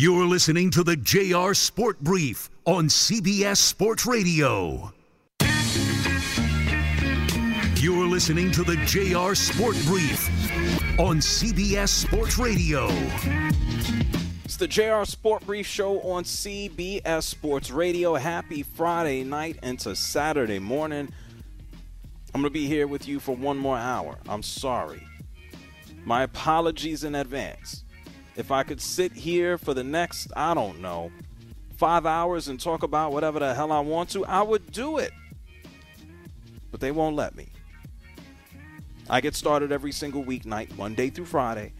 You're listening to the JR Sport Brief on CBS Sports Radio. You're listening to the JR Sport Brief on CBS Sports Radio. It's the JR Sport Brief Show on CBS Sports Radio. Happy Friday night into Saturday morning. I'm going to be here with you for one more hour. I'm sorry. My apologies in advance. If I could sit here for the next, I don't know, five hours and talk about whatever the hell I want to, I would do it. But they won't let me. I get started every single weeknight, Monday through Friday,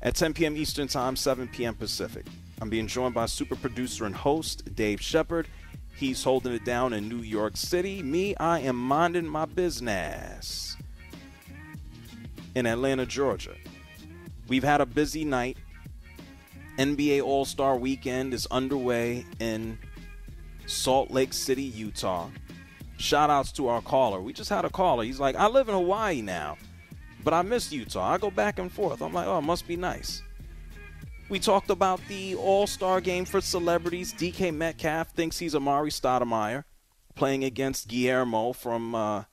at 10 p.m. Eastern Time, 7 p.m. Pacific. I'm being joined by super producer and host Dave Shepard. He's holding it down in New York City. Me, I am minding my business in Atlanta, Georgia. We've had a busy night. NBA All Star Weekend is underway in Salt Lake City, Utah. Shout outs to our caller. We just had a caller. He's like, I live in Hawaii now. But I miss Utah. I go back and forth. I'm like, oh, it must be nice. We talked about the All Star game for celebrities. DK Metcalf thinks he's Amar'e Stoudemire playing against Guillermo from. Uh,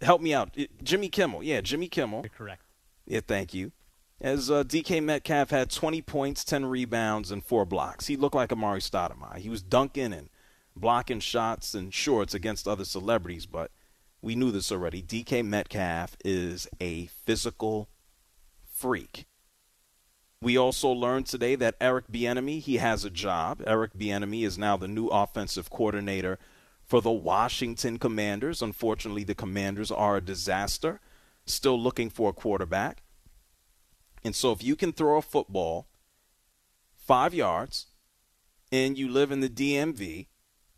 help me out. Jimmy Kimmel. Yeah, Jimmy Kimmel. You're correct. Yeah, thank you. As uh, DK Metcalf had 20 points, 10 rebounds, and four blocks. He looked like Amar'e Stoudemire. He was dunking and blocking shots and shorts against other celebrities, but we knew this already. DK Metcalf is a physical freak. We also learned today that Eric Bieniemy, he has a job. Eric Bieniemy is now the new offensive coordinator for the Washington Commanders. Unfortunately, the Commanders are a disaster. Still looking for a quarterback. And so if you can throw a football 5 yards and you live in the DMV,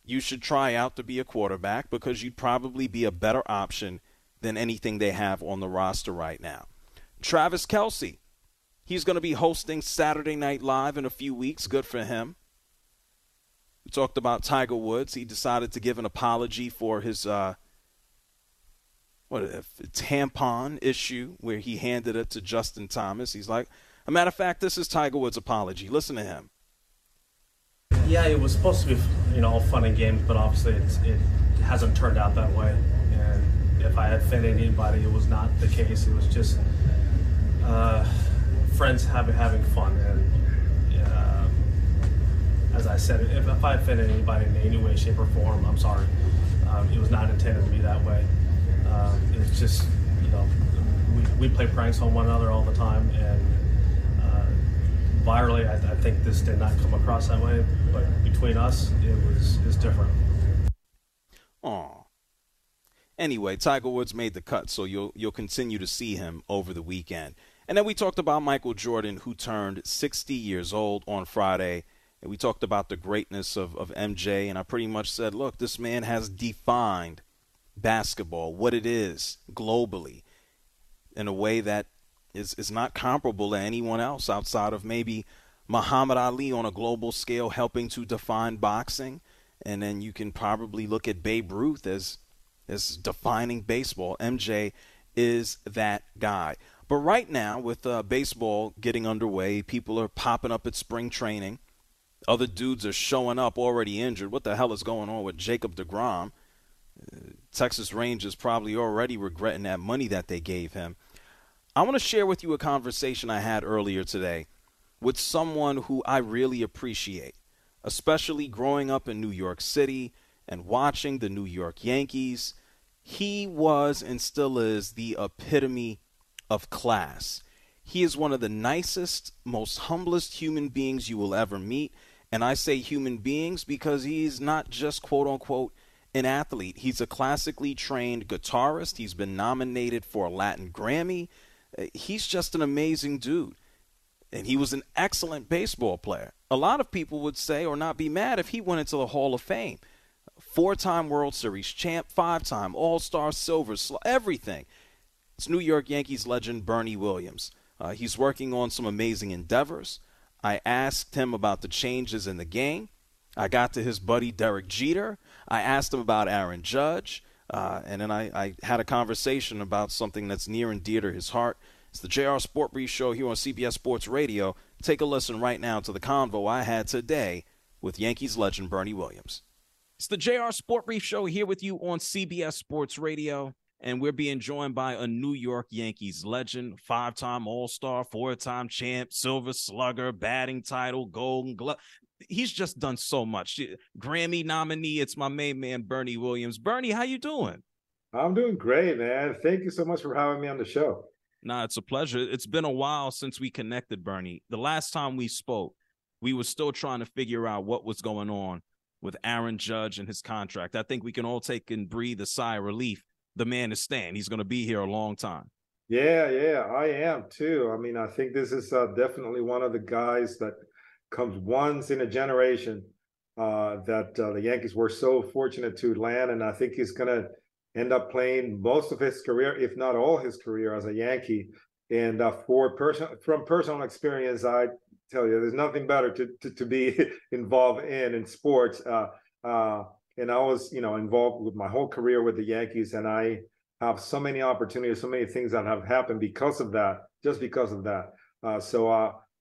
you should try out to be a quarterback because you'd probably be a better option than anything they have on the roster right now. Travis Kelce, he's going to be hosting Saturday Night Live in a few weeks. Good for him. We talked about Tiger Woods. He decided to give an apology for his uh, what if a tampon issue where he handed it to Justin Thomas. He's like, a matter of fact, this is Tiger Woods' apology. Listen to him. Yeah, it was supposed to be, you know, all fun and games, but obviously it hasn't turned out that way. And if I offended anybody, it was not the case. It was just uh, friends having having fun. And uh, as I said, if, if I offended anybody in any way, shape, or form, I'm sorry. Um, it was not intended to be that way. Um, it's just, you know, we, we play pranks on one another all the time, and uh, virally, I, I, think this did not come across that way. But between us, it was is different. Aw. Anyway, Tiger Woods made the cut, so you'll you'll continue to see him over the weekend. And then we talked about Michael Jordan, who turned 60 years old on Friday. And we talked about the greatness of, of MJ, and I pretty much said, look, this man has defined basketball, what it is globally, in a way that is, is not comparable to anyone else outside of maybe Muhammad Ali on a global scale helping to define boxing. And then you can probably look at Babe Ruth as, as defining baseball. MJ is that guy. But right now, with uh, baseball getting underway, people are popping up at spring training. Other dudes are showing up already injured. What the hell is going on with Jacob DeGrom? Texas Rangers probably already regretting that money that they gave him. I want to share with you a conversation I had earlier today with someone who I really appreciate, especially growing up in New York City and watching the New York Yankees. He was and still is the epitome of class. He is one of the nicest, most humblest human beings you will ever meet. And I say human beings because he's not just quote unquote an athlete. He's a classically trained guitarist. He's been nominated for a Latin Grammy. Uh, he's just an amazing dude. And he was an excellent baseball player. A lot of people would say or not be mad if he went into the Hall of Fame. Four time World Series champ, five time All Star Silver, everything. It's New York Yankees legend Bernie Williams. Uh, he's working on some amazing endeavors. I asked him about the changes in the game. I got to his buddy Derek Jeter. I asked him about Aaron Judge. Uh, and then I, I, had a conversation about something that's near and dear to his heart It's the JR Sport Brief Show here on CBS Sports Radio. Take a listen right now to the convo I had today with Yankees legend Bernie Williams. It's the JR Sport Brief Show here with you on CBS Sports Radio. And we're being joined by a New York Yankees legend, five time All Star, four time champ, Silver Slugger, batting title, Golden Glove. He's just done so much. Grammy nominee. It's my main man, Bernie Williams. Bernie, how you doing? I'm doing great, man. Thank you so much for having me on the show. Nah, it's a pleasure. It's been a while since we connected, Bernie. The last time we spoke, we were still trying to figure out what was going on with Aaron Judge and his contract. I think we can all take and breathe a sigh of relief. The man is staying. He's going to be here a long time. Yeah, yeah, I am too. I mean, I think this is uh, definitely one of the guys that comes once in a generation uh, that uh, the Yankees were so fortunate to land, and I think he's going to end up playing most of his career, if not all his career, as a Yankee. And uh, for person from personal experience, I tell you, there's nothing better to to, to be involved in in sports. Uh, uh, and I was, you know, involved with my whole career with the Yankees, and I have so many opportunities, so many things that have happened because of that, just because of that. Uh, so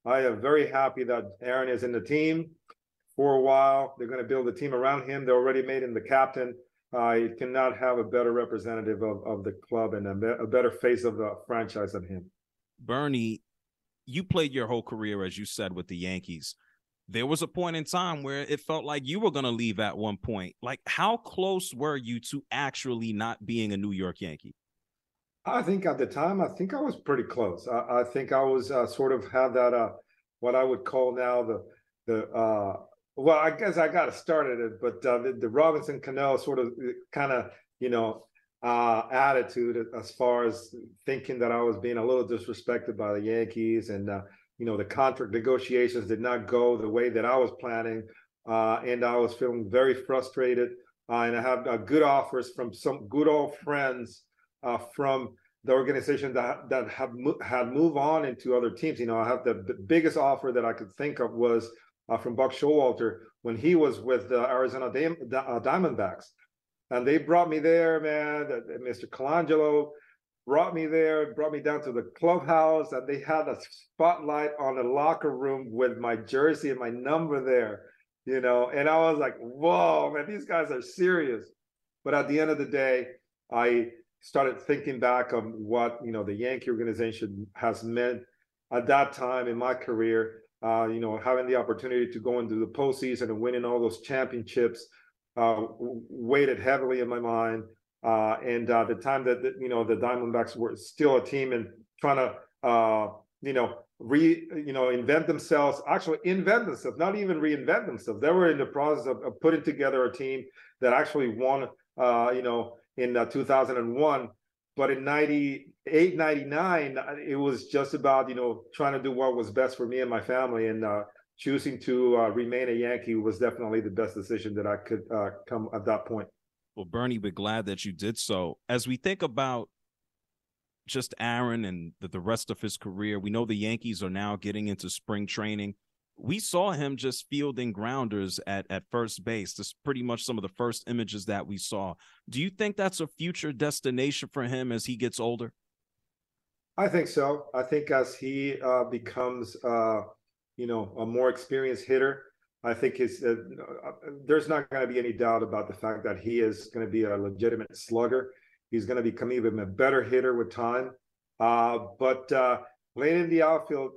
I am very happy that Aaron is in the team for a while. They're going to build a team around him. They already made him the captain. I cannot have a better representative of, of the club and a, a better face of the franchise than him. Bernie, you played your whole career, as you said, with the Yankees. There was a point in time where it felt like you were going to leave at one point. Like, how close were you to actually not being a New York Yankee? I think at the time, I think I was pretty close. I, I think I was uh, sort of had that uh, what I would call now the the uh, well, I guess I got started it, but uh, the, the, Robinson Cano sort of uh, kind of, you know, uh, attitude as far as thinking that I was being a little disrespected by the Yankees and, you know, the contract negotiations did not go the way that I was planning. And I was feeling very frustrated. And I had good offers from some good old friends from the organization that that had had moved on into other teams. You know, I have the, the biggest offer that I could think of was uh, from Buck Showalter when he was with the Arizona Dam- uh, Diamondbacks. And they brought me there, man. Mr. Colangelo brought me there, brought me down to the clubhouse, and they had a spotlight on the locker room with my jersey and my number there, you know. And I was like, whoa, man, these guys are serious. But at the end of the day, I started thinking back on what you know the Yankee organization has meant at that time in my career uh, you know, having the opportunity to go into the postseason and winning all those championships uh, weighted heavily in my mind. Uh, and uh, the time that, that, you know the Diamondbacks were still a team and trying to uh, you know re you know invent themselves, actually invent themselves, not even reinvent themselves. They were in the process of, of putting together a team that actually won. Uh, you know, in 2001 but in 98 99 it was just about you know trying to do what was best for me and my family and uh, choosing to uh, remain a yankee was definitely the best decision that i could uh, come at that point. Well bernie we're glad that you did so. As we think about just aaron and the, the rest of his career we know the yankees are now getting into spring training we saw him just fielding grounders at, at first base. That's pretty much some of the first images that we saw. Do you think that's a future destination for him as he gets older? I think so. I think as he uh, becomes, uh, you know, a more experienced hitter, I think his, uh, there's not going to be any doubt about the fact that he is going to be a legitimate slugger. He's going to become even a better hitter with time. Uh, but uh, playing in the outfield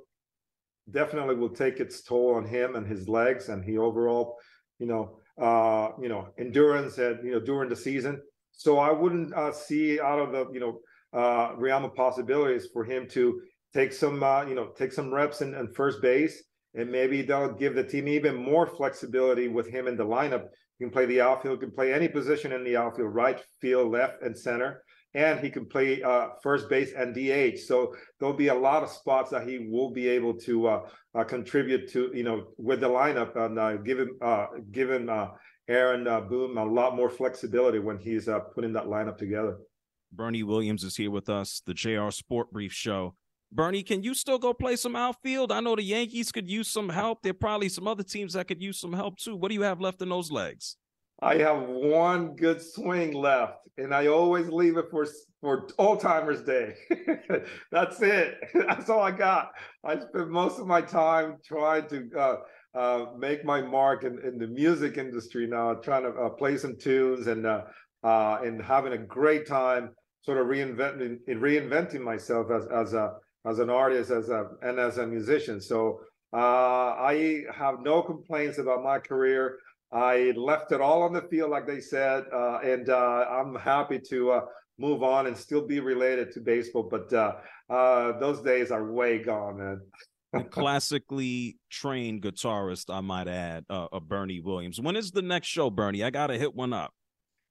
definitely will take its toll on him and his legs and he overall, you know, uh, you know, endurance and you know during the season. So I wouldn't uh, see out of the you know uh, realm of possibilities for him to take some uh, you know take some reps in, in first base and maybe they'll give the team even more flexibility with him in the lineup. You can play the outfield, you can play any position in the outfield, right field, left, and center and he can play uh, first base and DH. So there'll be a lot of spots that he will be able to uh, uh, contribute to, you know, with the lineup and uh, give him, uh, give him uh, Aaron Boone a lot more flexibility when he's putting that lineup together. Bernie Williams is here with us, the JR Sport Brief Show. Bernie, can you still go play some outfield? I know the Yankees could use some help. There are probably some other teams that could use some help too. What do you have left in those legs? I have one good swing left, and I always leave it for for Old Timers Day. That's it. That's all I got. I spend most of my time trying to uh, uh, make my mark in, in, the music industry now, trying to uh, play some tunes and uh, uh, and having a great time, sort of reinventing reinventing myself as as a as an artist, as a and as a musician. So uh, I have no complaints about my career. I left it all on the field, like they said, and I'm happy to move on and still be related to baseball. But uh, uh, those days are way gone, man. a classically trained guitarist, I might add, uh, uh, Bernie Williams. When is the next show, Bernie? I gotta hit one up.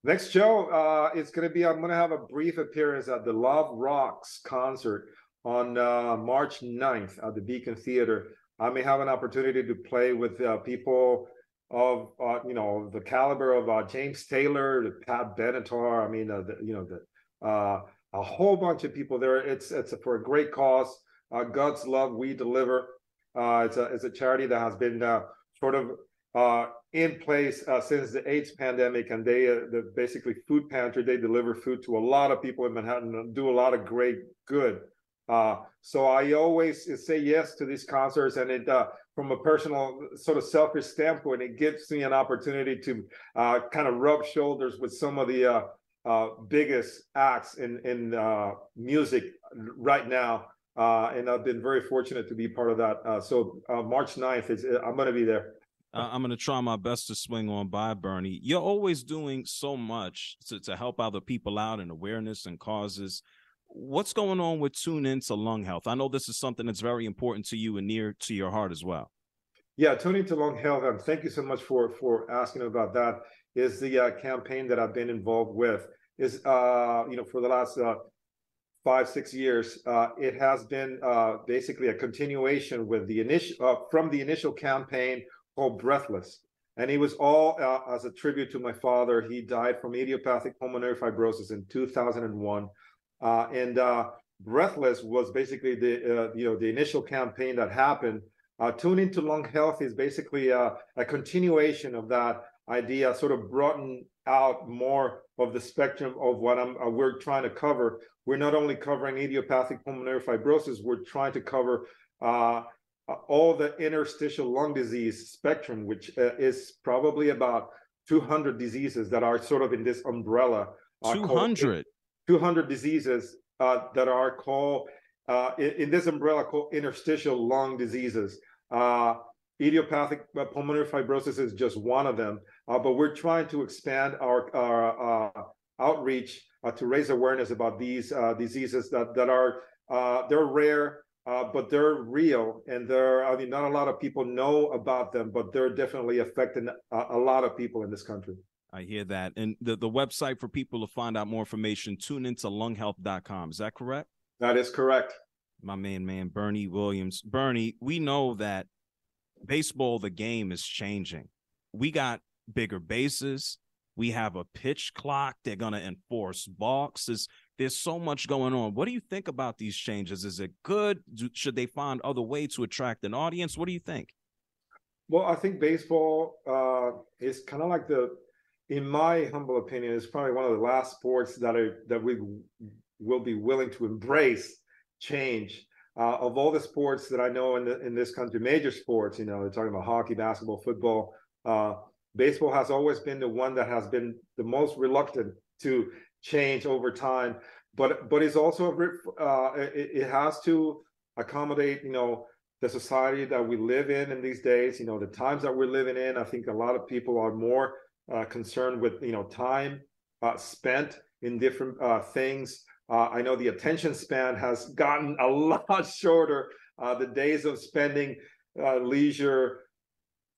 Next show, uh, it's gonna be. I'm gonna have a brief appearance at the Love Rocks concert on uh, March 9th at the Beacon Theater. I may have an opportunity to play with uh, people of uh, you know the caliber of uh, James Taylor, Pat Benatar. I mean, uh, the, you know the uh, a whole bunch of people there. It's it's for a great cause. Uh, God's love we deliver. Uh, it's a it's a charity that has been sort of in place since the AIDS pandemic, and they the basically food pantry. They deliver food to a lot of people in Manhattan and do a lot of great good. so I always say yes to these concerts, and it from a personal sort of selfish standpoint, it gives me an opportunity to kind of rub shoulders with some of the uh, biggest acts in in uh, music right now, uh, and I've been very fortunate to be part of that. Uh, so uh, March 9th is I'm going to be there. I'm going to try my best to swing on by, Bernie. You're always doing so much to, to help other people out and awareness and causes. What's going on with Tune into Lung Health? I know this is something that's very important to you and near to your heart as well. Yeah, Tune In to Lung Health. And thank you so much for for asking about that is the uh, campaign that I've been involved with. Is uh, you know for the last uh, five six years, uh, it has been uh, basically a continuation with the initial uh, from the initial campaign called Breathless, and it was all uh, as a tribute to my father. He died from idiopathic pulmonary fibrosis in 2001, uh, and uh, Breathless was basically the uh, you know the initial campaign that happened. Uh, Tune into Lung Health is basically a, a continuation of that idea, sort of broaden out more of the spectrum of what I'm, uh, we're trying to cover. We're not only covering idiopathic pulmonary fibrosis, we're trying to cover uh, uh all the interstitial lung disease spectrum, which uh, is probably about 200 diseases that are sort of in this umbrella. Uh, 200? 200 diseases uh, that are called, in, in, this umbrella, called interstitial lung diseases. Idiopathic uh, pulmonary fibrosis is just one of them, uh, but we're trying to expand our, our uh, outreach uh, to raise awareness about these uh, diseases that that are uh, they're rare, but they're real, and there I mean not a lot of people know about them, but they're definitely affecting a, a lot of people in this country. I hear that, and the the website for people to find out more information: tune into lunghealth.com. Is that correct? That is correct. My main man, Bernie Williams. Bernie, we know that baseball, the game is changing. We got bigger bases. We have a pitch clock. They're going to enforce balks. There's, there's so much going on. What do you think about these changes? Is it good? Do, should they find other way to attract an audience? What do you think? Well, I think baseball uh, is kind of like the, in my humble opinion, is probably one of the last sports that are that we will be willing to embrace change uh, of all the sports that I know in the, in this country, major sports, you know, they're talking about hockey, basketball, football. Uh, baseball has always been the one that has been the most reluctant to change over time, but but it's also uh, it, it has to accommodate, you know, the society that we live in in these days. You know, the times that we're living in. I think a lot of people are more uh, concerned with you know time uh, spent in different uh, things. Uh, I know the attention span has gotten a lot shorter. Uh, the days of spending uh, leisure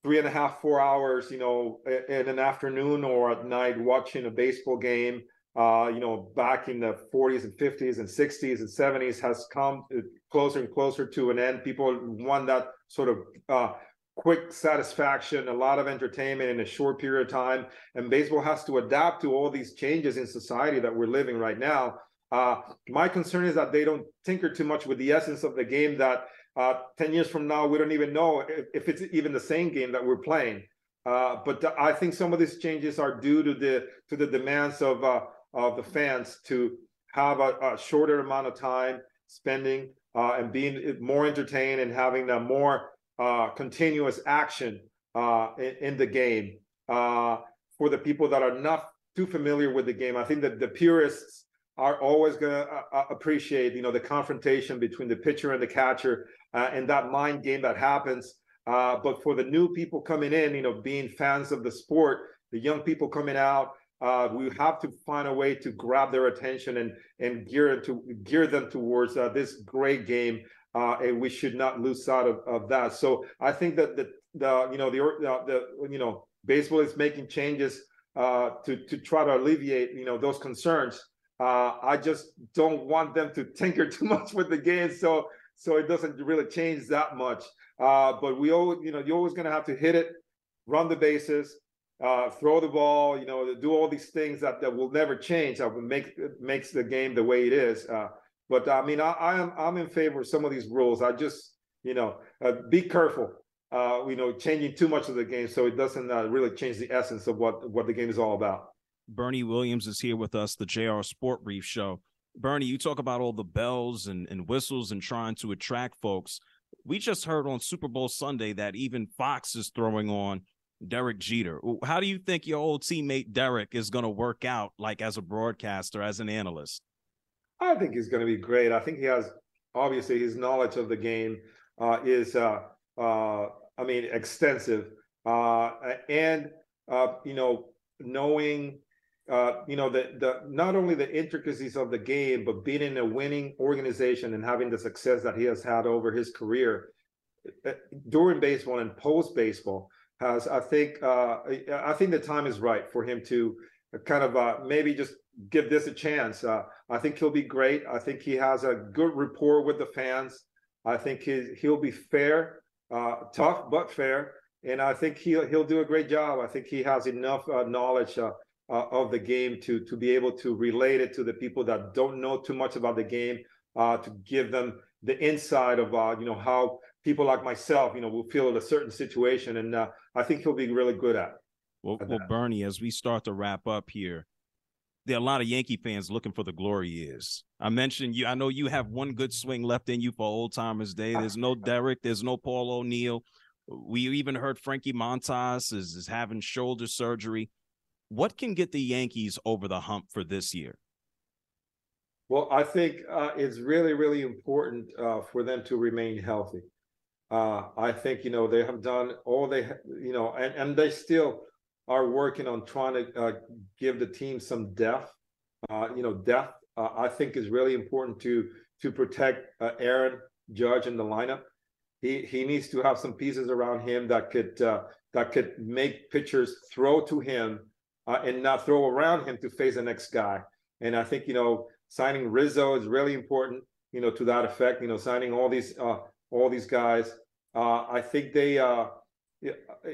three and a half, four hours, you know, in an afternoon or at night watching a baseball game, you know, back in the 40s and 50s and 60s and 70s has come closer and closer to an end. People want that sort of quick satisfaction, a lot of entertainment in a short period of time. And baseball has to adapt to all these changes in society that we're living right now. Uh, my concern is that they don't tinker too much with the essence of the game that uh, 10 years from now, we don't even know if, if it's even the same game that we're playing. Uh, but the, I think some of these changes are due to the to the demands of uh, of the fans to have a, a shorter amount of time spending uh, and being more entertained and having a more uh, continuous action uh, in, in, the game. Uh, for the people that are not too familiar with the game, I think that the purists are always going to uh, uh, appreciate, you know, the confrontation between the pitcher and the catcher and that mind game that happens. but for the new people coming in, you know, being fans of the sport, the young people coming out, uh, we have to find a way to grab their attention and and gear to gear them towards uh, this great game. Uh, and we should not lose sight of, of that. So I think that the the you know the the, you know baseball is making changes uh, to to try to alleviate you know those concerns. Uh, I just don't want them to tinker too much with the game, so so it doesn't really change that much. Uh, but we always you know you're always going to have to hit it, run the bases, uh, throw the ball, you know, do all these things that, that will never change. That will make makes the game the way it is. Uh, but I mean, I, I, am I'm in favor of some of these rules. I just you know uh, be careful. Uh, you know, changing too much of the game so it doesn't uh, really change the essence of what what the game is all about. Bernie Williams is here with us, the JR Sport Brief Show. Bernie, you talk about all the bells and, and whistles and trying to attract folks. We just heard on Super Bowl Sunday that even Fox is throwing on Derek Jeter. How do you think your old teammate Derek is going to work out, like as a broadcaster, as an analyst? I think he's going to be great. I think he has obviously his knowledge of the game uh, is, uh, uh, I mean, extensive, uh, and uh, you know, knowing. Uh, you know the the not only the intricacies of the game, but being in a winning organization and having the success that he has had over his career during baseball and post baseball has I think uh, I think the time is right for him to kind of uh, maybe just give this a chance. Uh, I think he'll be great. I think he has a good rapport with the fans. I think he he'll be fair, uh, tough but fair, and I think he'll he'll do a great job. I think he has enough uh, knowledge. Uh, of the game to to be able to relate it to the people that don't know too much about the game, to give them the insight of you know how people like myself, you know, will feel in a certain situation, and uh, I think he'll be really good at. Well, well, Bernie, as we start to wrap up here, there are a lot of Yankee fans looking for the glory years. I mentioned you. I know you have one good swing left in you for old timers' day. There's no Derek. There's no Paul O'Neill. We even heard Frankie Montas is, is having shoulder surgery. What can get the Yankees over the hump for this year? Well, I think uh, it's really, really important uh, for them to remain healthy. Uh, I think you know they have done all they you know, and and they still are working on trying to uh, give the team some depth. Uh, you know, depth uh, I think is really important to to protect uh, Aaron Judge in the lineup. He he needs to have some pieces around him that could uh, that could make pitchers throw to him and not throw around him to face the next guy. And I think you know signing Rizzo is really important. You know, to that effect. You know, signing all these all these guys. Uh, I think they, uh,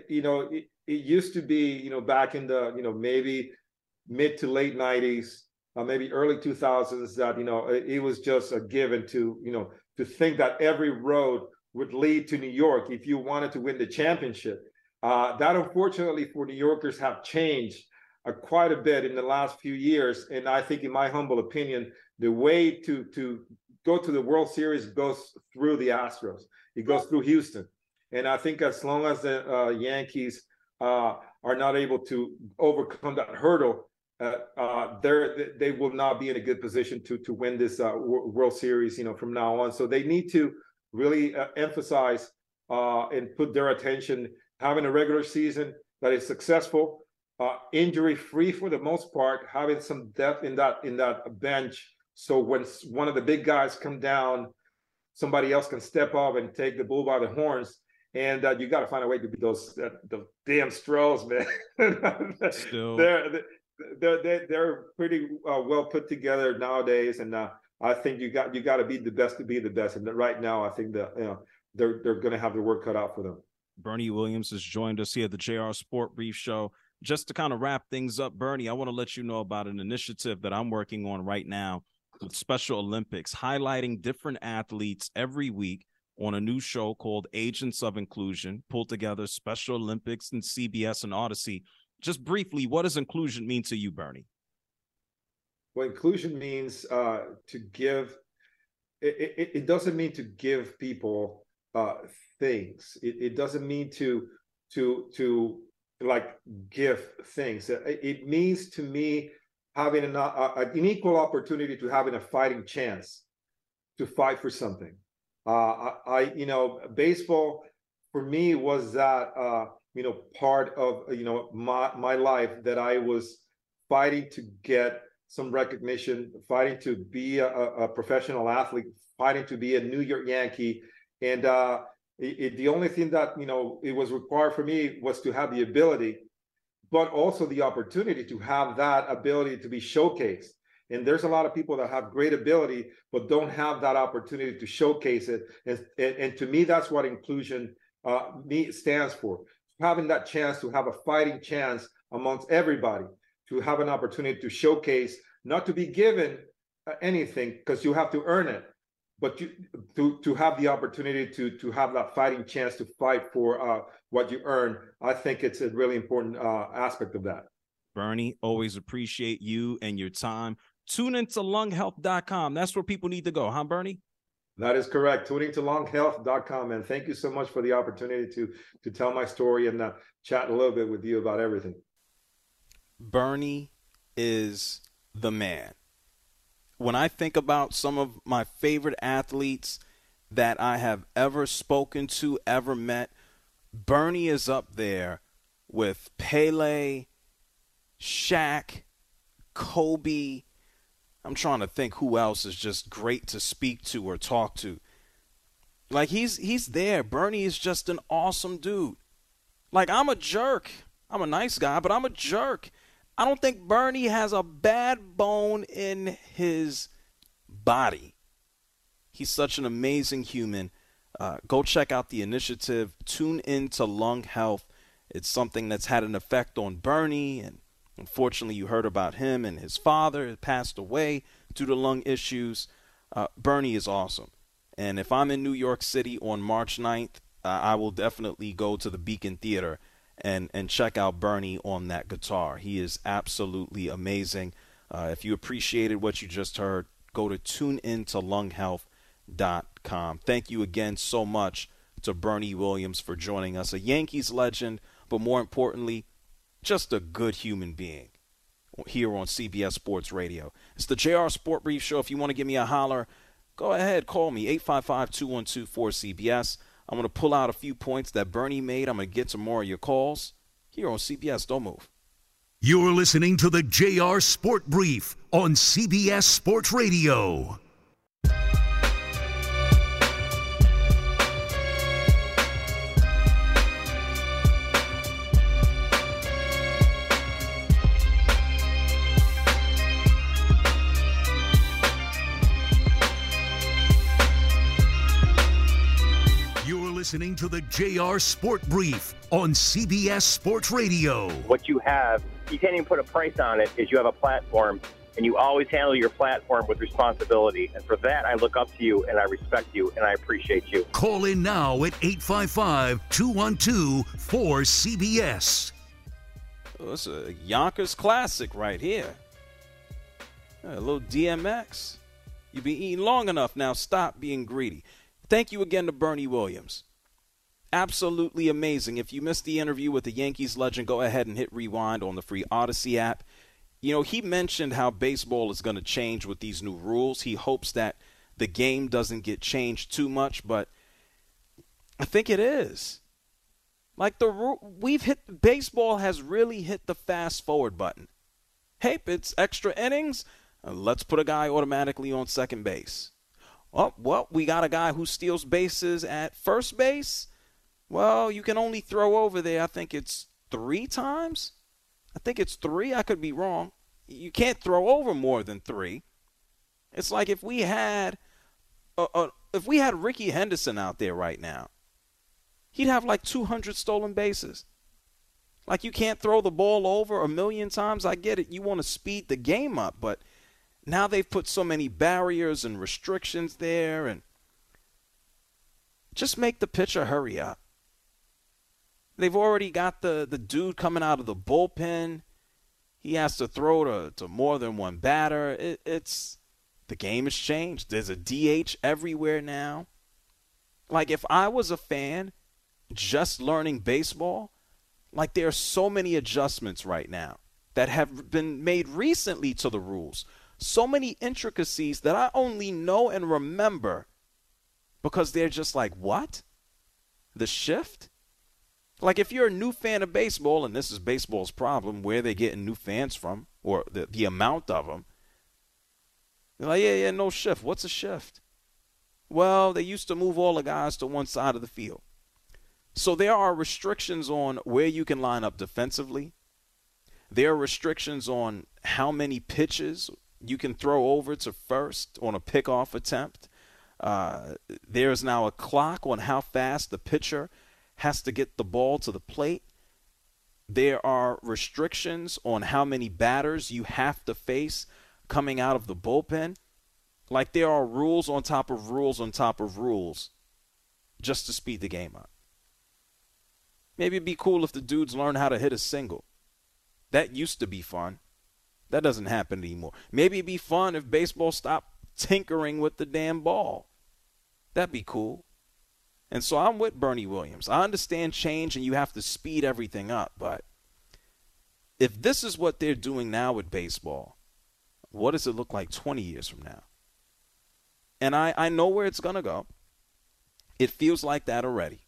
you know, it, used to be, you know, back in the, you know, maybe mid to late '90s, uh, maybe early 2000s, that you know, it, it, was just a given to, you know, to think that every road would lead to New York if you wanted to win the championship. Uh, that unfortunately for New Yorkers have changed uh, quite a bit in the last few years, and I think, in my humble opinion, the way to to go to the World Series goes through the Astros. It goes through Houston, and I think as long as the uh, Yankees uh, are not able to overcome that hurdle, uh, uh they will not be in a good position to to win this uh, World Series. You know, from now on, so they need to really uh, emphasize and put their attention having a regular season that is successful, injury free for the most part, having some depth in that in that bench so when one of the big guys come down, somebody else can step up and take the bull by the horns. And uh, you got to find a way to beat those uh, the damn Stros, man. Still. they're, they're they're they're pretty uh, well put together nowadays, and uh, I think you got you got to be the best to be the best. And right now, I think that you know they're they're going to have the work cut out for them. Bernie Williams has joined us here at the JR Sport Brief Show. Just to kind of wrap things up, Bernie, I want to let you know about an initiative that I'm working on right now with Special Olympics, highlighting different athletes every week on a new show called Agents of Inclusion, pulled together Special Olympics and CBS and Audacy. Just briefly, what does inclusion mean to you, Bernie? Well, inclusion means uh, to give. It, it, it, doesn't mean to give people uh, things. It, it doesn't mean to to to like give things. It, it means to me having an, uh, an equal opportunity to having a fighting chance to fight for something. Uh, I, I, you know, baseball for me was that, uh, you know, part of, you know, my, my life that I was fighting to get some recognition, fighting to be a, a professional athlete, fighting to be a New York Yankee. And uh, it, it, the only thing that, you know, it was required for me was to have the ability but also the opportunity to have that ability to be showcased. And there's a lot of people that have great ability, but don't have that opportunity to showcase it. And, and, and to me, that's what inclusion uh, stands for. Having that chance to have a fighting chance amongst everybody, to have an opportunity to showcase, not to be given uh, anything because you have to earn it, but to, to to have the opportunity to to have that fighting chance to fight for uh, what you earn, I think it's a really important uh, aspect of that. Bernie, always appreciate you and your time. Tune into lunghealth.com. That's where people need to go, huh, Bernie? That is correct. Tuning to lunghealth.com. And thank you so much for the opportunity to to tell my story and uh, chat a little bit with you about everything. Bernie is the man when I think about some of my favorite athletes that I have ever spoken to, ever met, Bernie is up there with Pele, Shaq, Kobe. I'm trying to think who else is just great to speak to or talk to. Like he's he's there. Bernie is just an awesome dude. Like I'm a jerk. I'm a nice guy, but I'm a jerk. I don't think Bernie has a bad bone in his body. He's such an amazing human. Uh, go check out the initiative. Tune in to Lung Health. It's something that's had an effect on Bernie, and unfortunately, you heard about him and his father passed away due to lung issues. Uh, Bernie is awesome. And if I'm in New York City on March 9th, uh, I will definitely go to the Beacon Theater and and check out Bernie on that guitar. He is absolutely amazing. Uh, if you appreciated what you just heard, go to tuneinto.lunghealth.com. Thank you again so much to Bernie Williams for joining us, a Yankees legend, but more importantly, just a good human being here on CBS Sports Radio. It's the JR Sport Brief Show. If you want to give me a holler, go ahead, call me 855 212 4CBS. I'm going to pull out a few points that Bernie made. I'm going to get some more of your calls here on CBS. Don't move. You're listening to the JR Sport Brief on CBS Sports Radio. Listening to the JR Sport Brief on CBS Sports Radio. What you have, you can't even put a price on it, is you have a platform and you always handle your platform with responsibility. And for that, I look up to you and I respect you and I appreciate you. Call in now at 855 212 4CBS. Oh, it's a Yonkers classic right here. A little DMX. You've been eating long enough now. Stop being greedy. Thank you again to Bernie Williams absolutely amazing. If you missed the interview with the Yankees legend, go ahead and hit rewind on the free Audacy app. You know, he mentioned how baseball is going to change with these new rules. He hopes that the game doesn't get changed too much, but I think it is. Like the we've hit baseball has really hit the fast forward button. Hey, it's extra innings. Uh, let's put a guy automatically on second base. Oh, well, we got a guy who steals bases at first base. Well, you can only throw over there, I think it's three times. I think it's three. I could be wrong. You can't throw over more than three. It's like if we had, a, a, if we had Rickey Henderson out there right now, he'd have like 200 stolen bases. Like you can't throw the ball over a million times. I get it. You want to speed the game up, but now they've put so many barriers and restrictions there, and just make the pitcher hurry up. They've already got the, the dude coming out of the bullpen. He has to throw to, to more than one batter. It, it's the game has changed. There's a DH everywhere now. Like if I was a fan just learning baseball, like there are so many adjustments right now that have been made recently to the rules. So many intricacies that I only know and remember because they're just like, what? The shift? Like if you're a new fan of baseball, and this is baseball's problem, where they're getting new fans from, or the, the amount of them. They're like, yeah, yeah, no shift. What's a shift? Well, they used to move all the guys to one side of the field. So there are restrictions on where you can line up defensively. There are restrictions on how many pitches you can throw over to first on a pickoff attempt. Uh, there's now a clock on how fast the pitcher has to get the ball to the plate. There are restrictions on how many batters you have to face coming out of the bullpen. Like there are rules on top of rules on top of rules just to speed the game up. Maybe it'd be cool if the dudes learn how to hit a single. That used to be fun. That doesn't happen anymore. Maybe it'd be fun if baseball stopped tinkering with the damn ball. That'd be cool. And so I'm with Bernie Williams. I understand change and you have to speed everything up, but if this is what they're doing now with baseball, what does it look like 20 years from now? And I, I know where it's going to go. It feels like that already.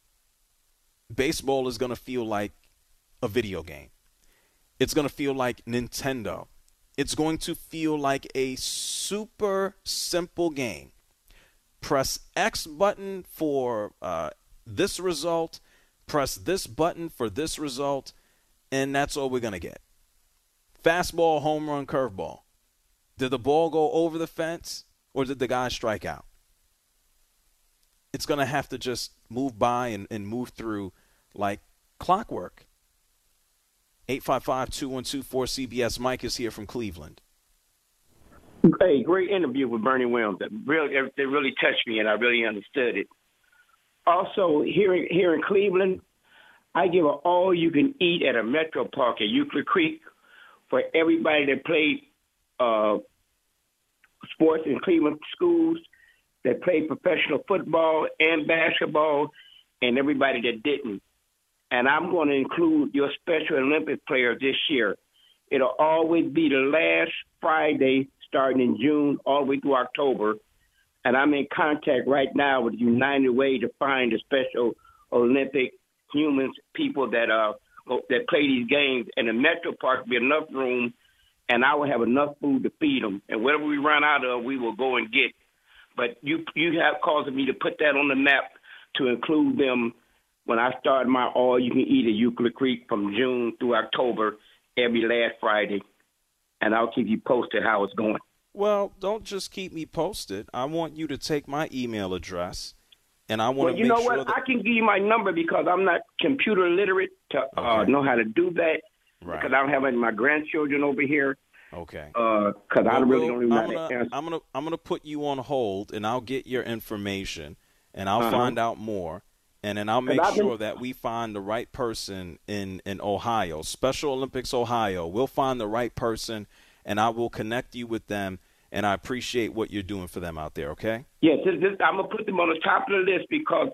Baseball is going to feel like a video game. It's going to feel like Nintendo. It's going to feel like a super simple game press X button for uh, this result, press this button for this result, and that's all we're going to get. Fastball, home run, curveball. Did the ball go over the fence or did the guy strike out? It's going to have to just move by and, and move through like clockwork. 855 212 4CBS. Mike is here from Cleveland. Hey, great interview with Bernie Williams. That really, it really touched me, and I really understood it. Also, here in, here in Cleveland, I give an all-you-can-eat at a Metro Park at Euclid Creek for everybody that played uh, sports in Cleveland schools, that played professional football and basketball, and everybody that didn't. And I'm going to include your Special Olympic player this year. It'll always be the last Friday starting in June all the way through October. And I'm in contact right now with United Way to find the Special Olympic humans, people that uh that play these games. And the Metro Park be enough room, and I will have enough food to feed them. And whatever we run out of, we will go and get. But you you have caused me to put that on the map to include them when I start my all you can eat at Euclid Creek from June through October every last Friday and I'll keep you posted how it's going. Well, don't just keep me posted. I want you to take my email address, and I want well, to you make know sure what? that I can give you my number because I'm not computer literate to uh, know how to do that. Right. Because I don't have any of my grandchildren over here. okay. Because I Well, really Will, don't even know I'm to gonna. I'm gonna I'm gonna put you on hold, and I'll get your information, and I'll Uh-huh. find out more, and then I'll make been- sure that we find the right person in in Ohio, Special Olympics Ohio. We'll find the right person, and I will connect you with them. And I appreciate what you're doing for them out there. Okay. This, this, I'm gonna put them on the top of the list because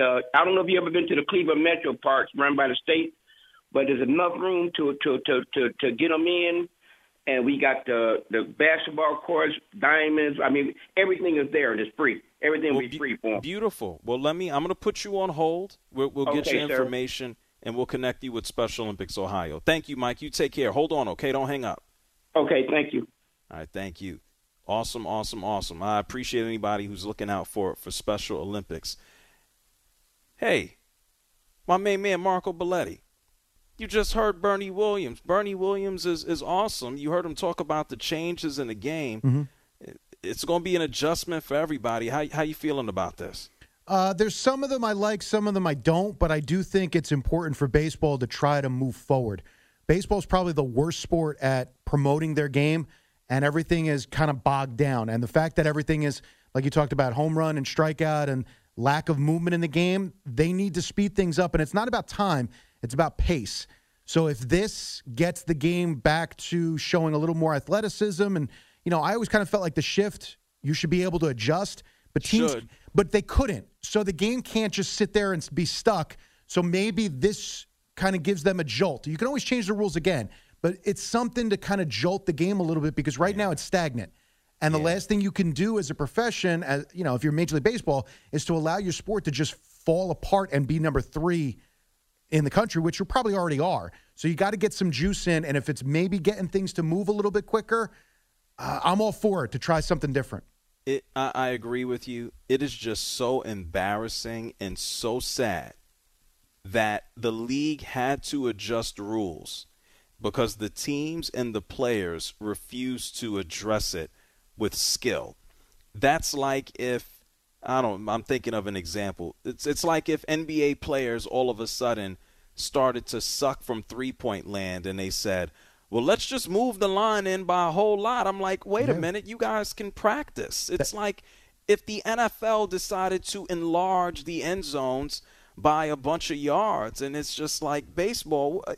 uh, I don't know if you ever been to the Cleveland Metro Parks run by the state, but there's enough room to to to to, to get them in, and we got the the basketball courts, diamonds. I mean, everything is there and it's free. Everything will Well, be be- free for them. Beautiful. Well, let me. I'm going to put you on hold. We'll, we'll get Okay, your sir. information, and we'll connect you with Special Olympics Ohio. Thank you, Mike. You take care. Hold on, okay? Don't hang up. Okay, thank you. All right, thank you. Awesome, awesome, awesome. I appreciate anybody who's looking out for for Special Olympics. Hey, my main man Marco Belletti. You just heard Bernie Williams. Bernie Williams is is awesome. You heard him talk about the changes in the game. Mm-hmm. It's going to be an adjustment for everybody. How how you feeling about this? Uh, there's some of them I like, some of them I don't, but I do think it's important for baseball to try to move forward. Baseball's probably the worst sport at promoting their game, and everything is kind of bogged down. And the fact that everything is, like you talked about, home run and strikeout and lack of movement in the game, they need to speed things up. And it's not about time, it's about pace. So if this gets the game back to showing a little more athleticism, and you know, I always kind of felt like the shift, you should be able to adjust, but teams, Should. but they couldn't. So the game can't just sit there and be stuck. So maybe this kind of gives them a jolt. You can always change the rules again, but it's something to kind of jolt the game a little bit because right now it's stagnant. And the last thing you can do as a profession, as you know, if you're Major League Baseball, is to allow your sport to just fall apart and be number three in the country, which you probably already are. So you got to get some juice in, and if it's maybe getting things to move a little bit quicker, uh, I'm all for it to try something different. It, I, I agree with you. It is just so embarrassing and so sad that the league had to adjust rules because the teams and the players refused to address it with skill. That's like if I don't I'm thinking of an example. It's it's like if NBA players all of a sudden started to suck from three-point land and they said, "Well, let's just move the line in by a whole lot." I'm like, "Wait a minute, you guys can practice." It's like if the NFL decided to enlarge the end zones by a bunch of yards and it's just like baseball uh,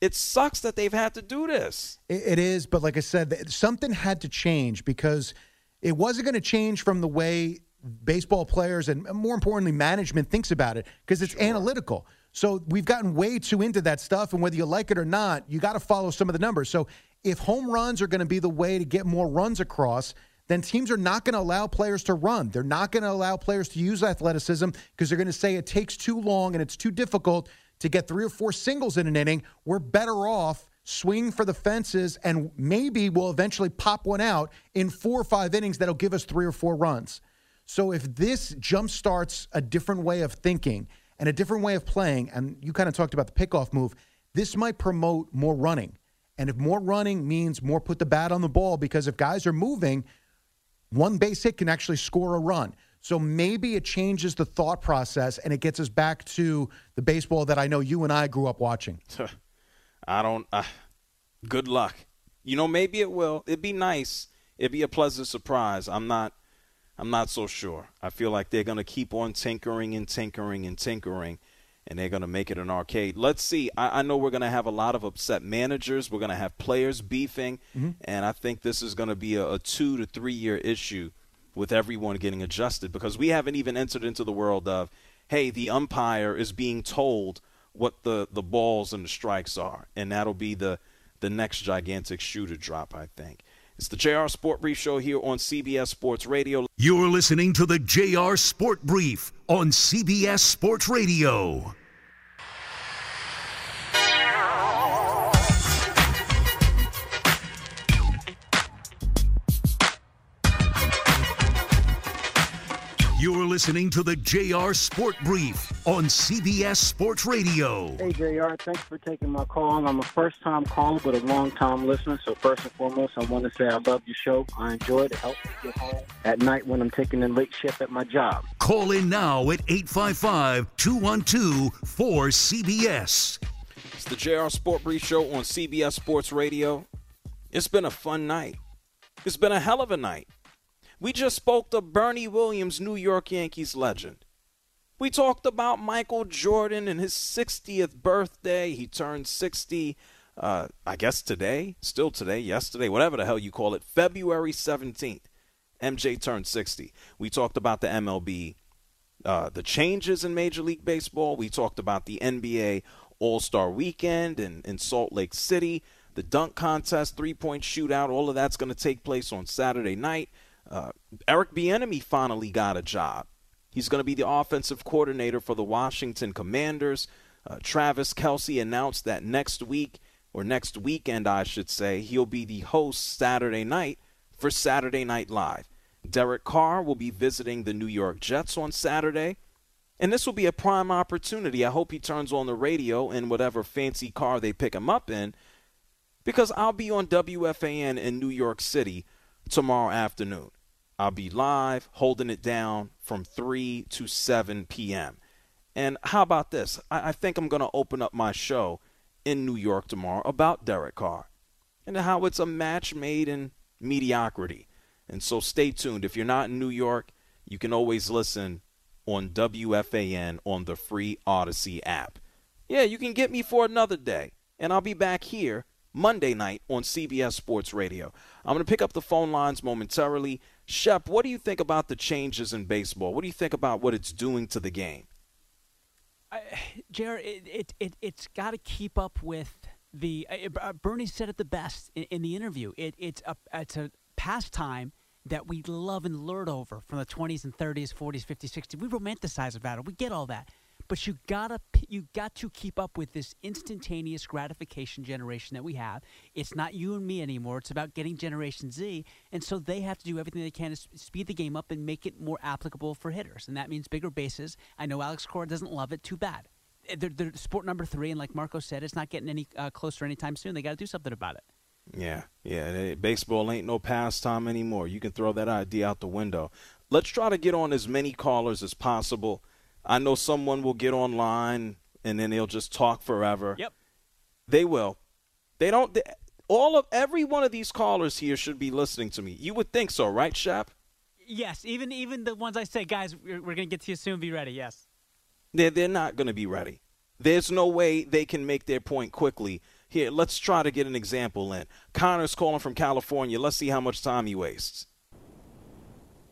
it sucks that they've had to do this. It, is, but like I said, something had to change because it wasn't going to change from the way baseball players and more importantly management thinks about it because it's analytical. So we've gotten way too into that stuff, and whether you like it or not, you got to follow some of the numbers. So if home runs are going to be the way to get more runs across, then teams are not going to allow players to run. They're not going to allow players to use athleticism because they're going to say it takes too long and it's too difficult to get three or four singles in an inning. We're better off swinging for the fences and maybe we'll eventually pop one out in four or five innings that'll give us three or four runs. So if this jumpstarts a different way of thinking and a different way of playing, and you kind of talked about the pickoff move, this might promote more running. And if more running means more put the bat on the ball, because if guys are moving, one base hit can actually score a run. So maybe it changes the thought process and it gets us back to the baseball that I know you and I grew up watching. I don't. Uh, good luck. You know, maybe it will. It'd be nice. It'd be a pleasant surprise. I'm not. I'm not so sure. I feel like they're going to keep on tinkering and tinkering and tinkering, and they're going to make it an arcade. Let's see. I, I know we're going to have a lot of upset managers. We're going to have players beefing, mm-hmm. and I think this is going to be a, a two to three year issue with everyone getting adjusted because we haven't even entered into the world of, hey, the umpire is being told what the, the balls and the strikes are, and that'll be the the next gigantic shooter drop, I think. It's the JR Sport Brief Show here on CBS Sports Radio. You're listening to the JR Sport Brief on CBS Sports Radio. Listening to the JR Sport Brief on CBS Sports Radio. Hey, JR, thanks for taking my call. I'm a first time caller, but a long time listener. So, first and foremost, I want to say I love your show. I enjoy it. It helps me get home at night when I'm taking a late shift at my job. Call in now at 855 212 4CBS. It's the JR Sport Brief Show on CBS Sports Radio. It's been a fun night. It's been a hell of a night. We just spoke to Bernie Williams, New York Yankees legend. We talked about Michael Jordan and his 60th birthday. He turned 60, uh, I guess today, still today, yesterday, whatever the hell you call it, February 17th. MJ turned 60. We talked about the MLB, uh, the changes in Major League Baseball. We talked about the NBA All Star Weekend in, in Salt Lake City, the dunk contest, three point shootout. All of that's going to take place on Saturday night. Uh, Eric Bieniemy finally got a job. He's going to be the offensive coordinator for the Washington Commanders. Uh, Travis Kelce announced that next week, or next weekend, I should say, he'll be the host Saturday night for Saturday Night Live. Derek Carr will be visiting the New York Jets on Saturday. And this will be a prime opportunity. I hope he turns on the radio in whatever fancy car they pick him up in, because I'll be on WFAN in New York City tomorrow afternoon. I'll be live holding it down from 3 to 7 p.m. And how about this? I, I think I'm going to open up my show in New York tomorrow about Derek Carr and how it's a match made in mediocrity. And so stay tuned. If you're not in New York, you can always listen on WFAN on the free Audacy app. Yeah, you can get me for another day. and I'll be back here Monday night on CBS Sports Radio. I'm going to pick up the phone lines momentarily. Shep, what do you think about the changes in baseball? What do you think about what it's doing to the game? Uh, Jared, it, it, it, it's got to keep up with the. Uh, Bernie said it the best in, in the interview. It, it's, a, it's a pastime that we love and lord over from the 20s and 30s, 40s, 50s, 60s. We romanticize about it. We get all that but you gotta you got to keep up with this instantaneous gratification generation that we have. It's not you and me anymore. It's about getting Generation Z, and so they have to do everything they can to speed the game up and make it more applicable for hitters, and that means bigger bases. I know Alex Cora doesn't love it. Too bad. Eh, they're, they're sport number three, and like Marco said, it's not getting any uh, closer anytime soon. They got to do something about it. Yeah, yeah. Baseball ain't no pastime anymore. You can throw that idea out the window. Let's try to get on as many callers as possible. I know someone will get online and then they'll just talk forever. Yep. They will. They don't. They, all of every one of these callers here should be listening to me. You would think so, right, Shep? Yes. Even even the ones I say, guys, we're, we're going to get to you soon. Be ready. Yes. They're they're not going to be ready. There's no way they can make their point quickly. Here, let's try to get an example in. Connor's calling from California. Let's see how much time he wastes.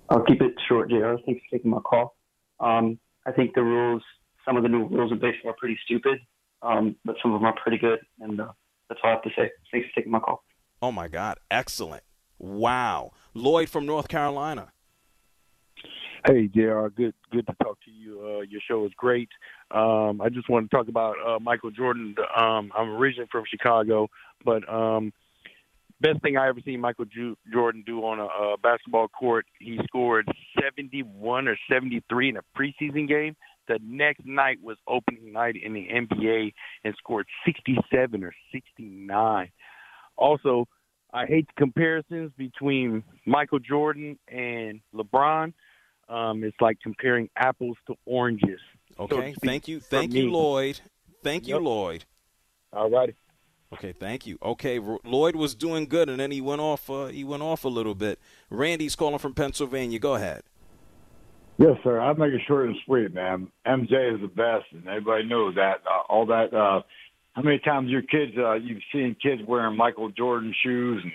I'll keep it short, JR. Thanks for taking my call. Um, I think the rules, some of the new rules of baseball are pretty stupid, um, but some of them are pretty good, and uh, that's all I have to say. Thanks for taking my call. Oh my God, excellent! Wow, Lloyd from North Carolina. Hey, Jr. Good, good to talk to you. Uh, your show is great. Um, I just want to talk about uh, Michael Jordan. Um, I'm originally from Chicago, but um, best thing I ever seen Michael Ju- Jordan do on a, a basketball court. He scored 71 or 73 in a preseason game. The next night was opening night in the NBA and scored 67 or 69. Also, I hate the comparisons between Michael Jordan and LeBron. Um, it's like comparing apples to oranges. Okay, so thank you, thank you, Lloyd. Thank you, Lloyd. All righty. Okay, thank you. Okay, Lloyd was doing good, and then he went off. Uh, he went off a little bit. Randy's calling from Pennsylvania. Go ahead. Yes, sir. I'll make it short and sweet, man. MJ is the best, and everybody knows that. Uh, all that. Uh, how many times your kids uh, you've seen kids wearing Michael Jordan shoes and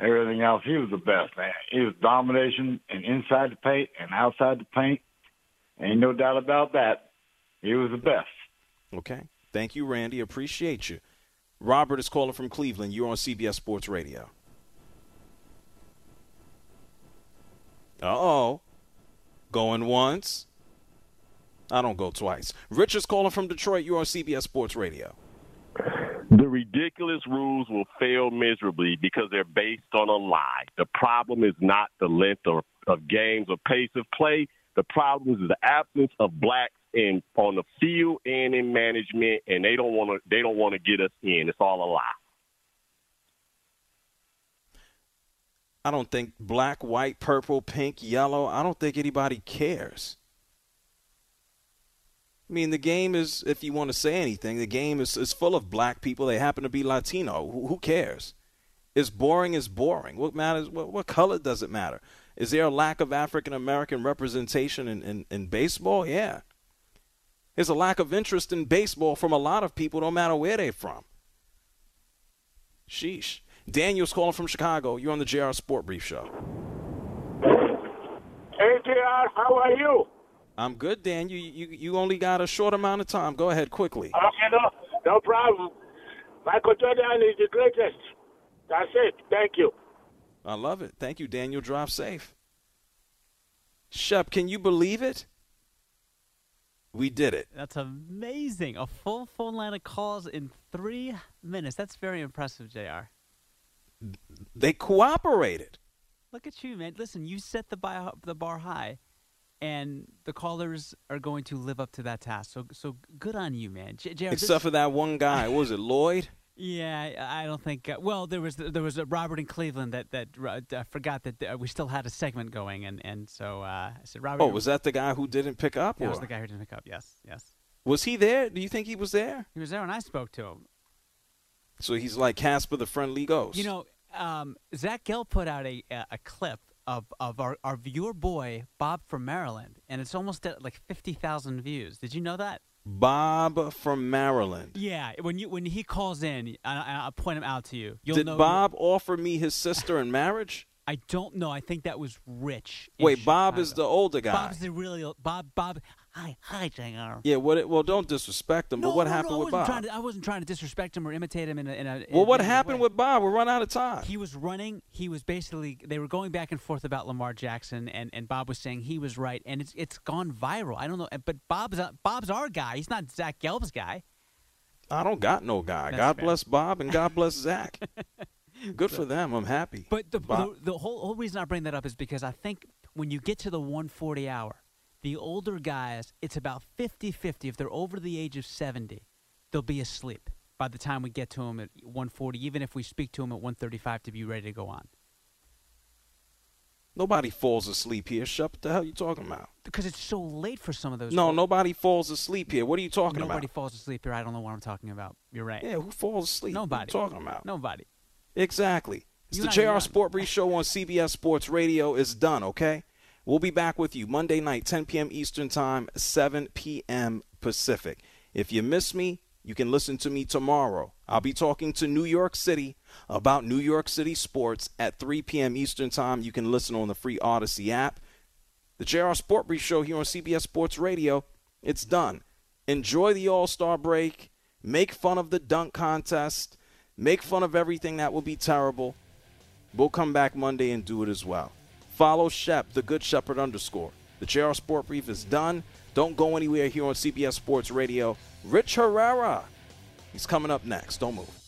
everything else? He was the best, man. He was domination and inside the paint and outside the paint. Ain't no doubt about that. He was the best. Okay. Thank you, Randy. Appreciate you. Robert is calling from Cleveland. You're on CBS Sports Radio. Uh oh. Going once. I don't go twice. Rich is calling from Detroit. You're on CBS Sports Radio. The ridiculous rules will fail miserably because they're based on a lie. The problem is not the length of, of games or pace of play. The problem is the absence of blacks in on the field and in management, and they don't want to. They don't want to get us in. It's all a lie. I don't think black, white, purple, pink, yellow. I don't think anybody cares. I mean, the game is, if you want to say anything, the game is, is full of black people. They happen to be Latino. Who, who cares? It's boring is boring. What matters? What, what color does it matter? Is there a lack of African American representation in, in, in baseball? Yeah. There's a lack of interest in baseball from a lot of people, no matter where they're from. Sheesh. Daniel's calling from Chicago. You're on the JR Sport Brief Show. Hey, JR, how are you? I'm good, Dan. You, you, you only got a short amount of time. Go ahead quickly. Okay, no, no problem. Michael Jordan is the greatest. That's it. Thank you. I love it. Thank you, Daniel. Drive safe. Shep, can you believe it? We did it. That's amazing. A full phone line of calls in three minutes. That's very impressive, JR. They cooperated. Look at you, man. Listen, you set the bar, the bar high, and the callers are going to live up to that task. So, so good on you, man. J- JR, Except for that one guy. was it Lloyd? Yeah, I don't think. Uh, well, there was there was a Robert in Cleveland that that uh, forgot that uh, we still had a segment going, and and so uh, I said, Robert. Oh, was that the guy who didn't pick up? That was the guy who didn't pick up. Yes, yes. Was he there? Do you think he was there? He was there when I spoke to him. So he's like Casper the Friendly Ghost. You know, um, Zach Gelb put out a a, clip of of our, our viewer boy Bob from Maryland, and it's almost at like fifty thousand views. Did you know that? Bob from Maryland. Yeah, when you when he calls in, I, I'll point him out to you. You'll Did Bob offer me his sister in marriage? I don't know. I think that was Rich. Wait, Bob is the older guy. Bob's the really old- Bob. Bob. Hi, hi, Jr. yeah, what? It, well, don't disrespect him. No, but what no, happened no, I with wasn't Bob? Trying to, I wasn't trying to disrespect him or imitate him in a. In a well, a what negative happened way. with Bob? We're running out of time. He was running. He was basically. They were going back and forth about Lamar Jackson, and, and Bob was saying he was right, and it's it's gone viral. I don't know, but Bob's uh, Bob's our guy. He's not Zach Gelb's guy. I don't got no guy. That's God fair. bless Bob and God bless Zach. Good for them. I'm happy. But the, the, the whole, whole reason I bring that up is because I think when you get to the 140 hour, the older guys, it's about 50 50. If they're over the age of 70, they'll be asleep by the time we get to them at 140, even if we speak to them at 135 to be ready to go on. Nobody falls asleep here. Shut what the hell are you talking about? Because it's so late for some of those. No, folks. nobody falls asleep here. What are you talking Nobody about? Nobody falls asleep here. I don't know what I'm talking about. You're right. Yeah, who falls asleep? Nobody. What are you talking about? Nobody. Exactly. It's You the JR. Sport Brief Show on CBS Sports Radio is done, okay? We'll be back with you Monday night, 10 p.m. Eastern Time, 7 p.m. Pacific. If you miss me, you can listen to me tomorrow. I'll be talking to New York City about New York City sports at 3 p.m. Eastern Time. You can listen on the free Audacy app. The JR Sport Brief Show here on CBS Sports Radio, it's done. Enjoy the All Star break. Make fun of the dunk contest. Make fun of everything that will be terrible. We'll come back Monday and do it as well. Follow Shep, the Good Shepherd underscore. The JR Sport Brief is done. Don't go anywhere here on CBS Sports Radio. Rich Herrera. He's coming up next. Don't move.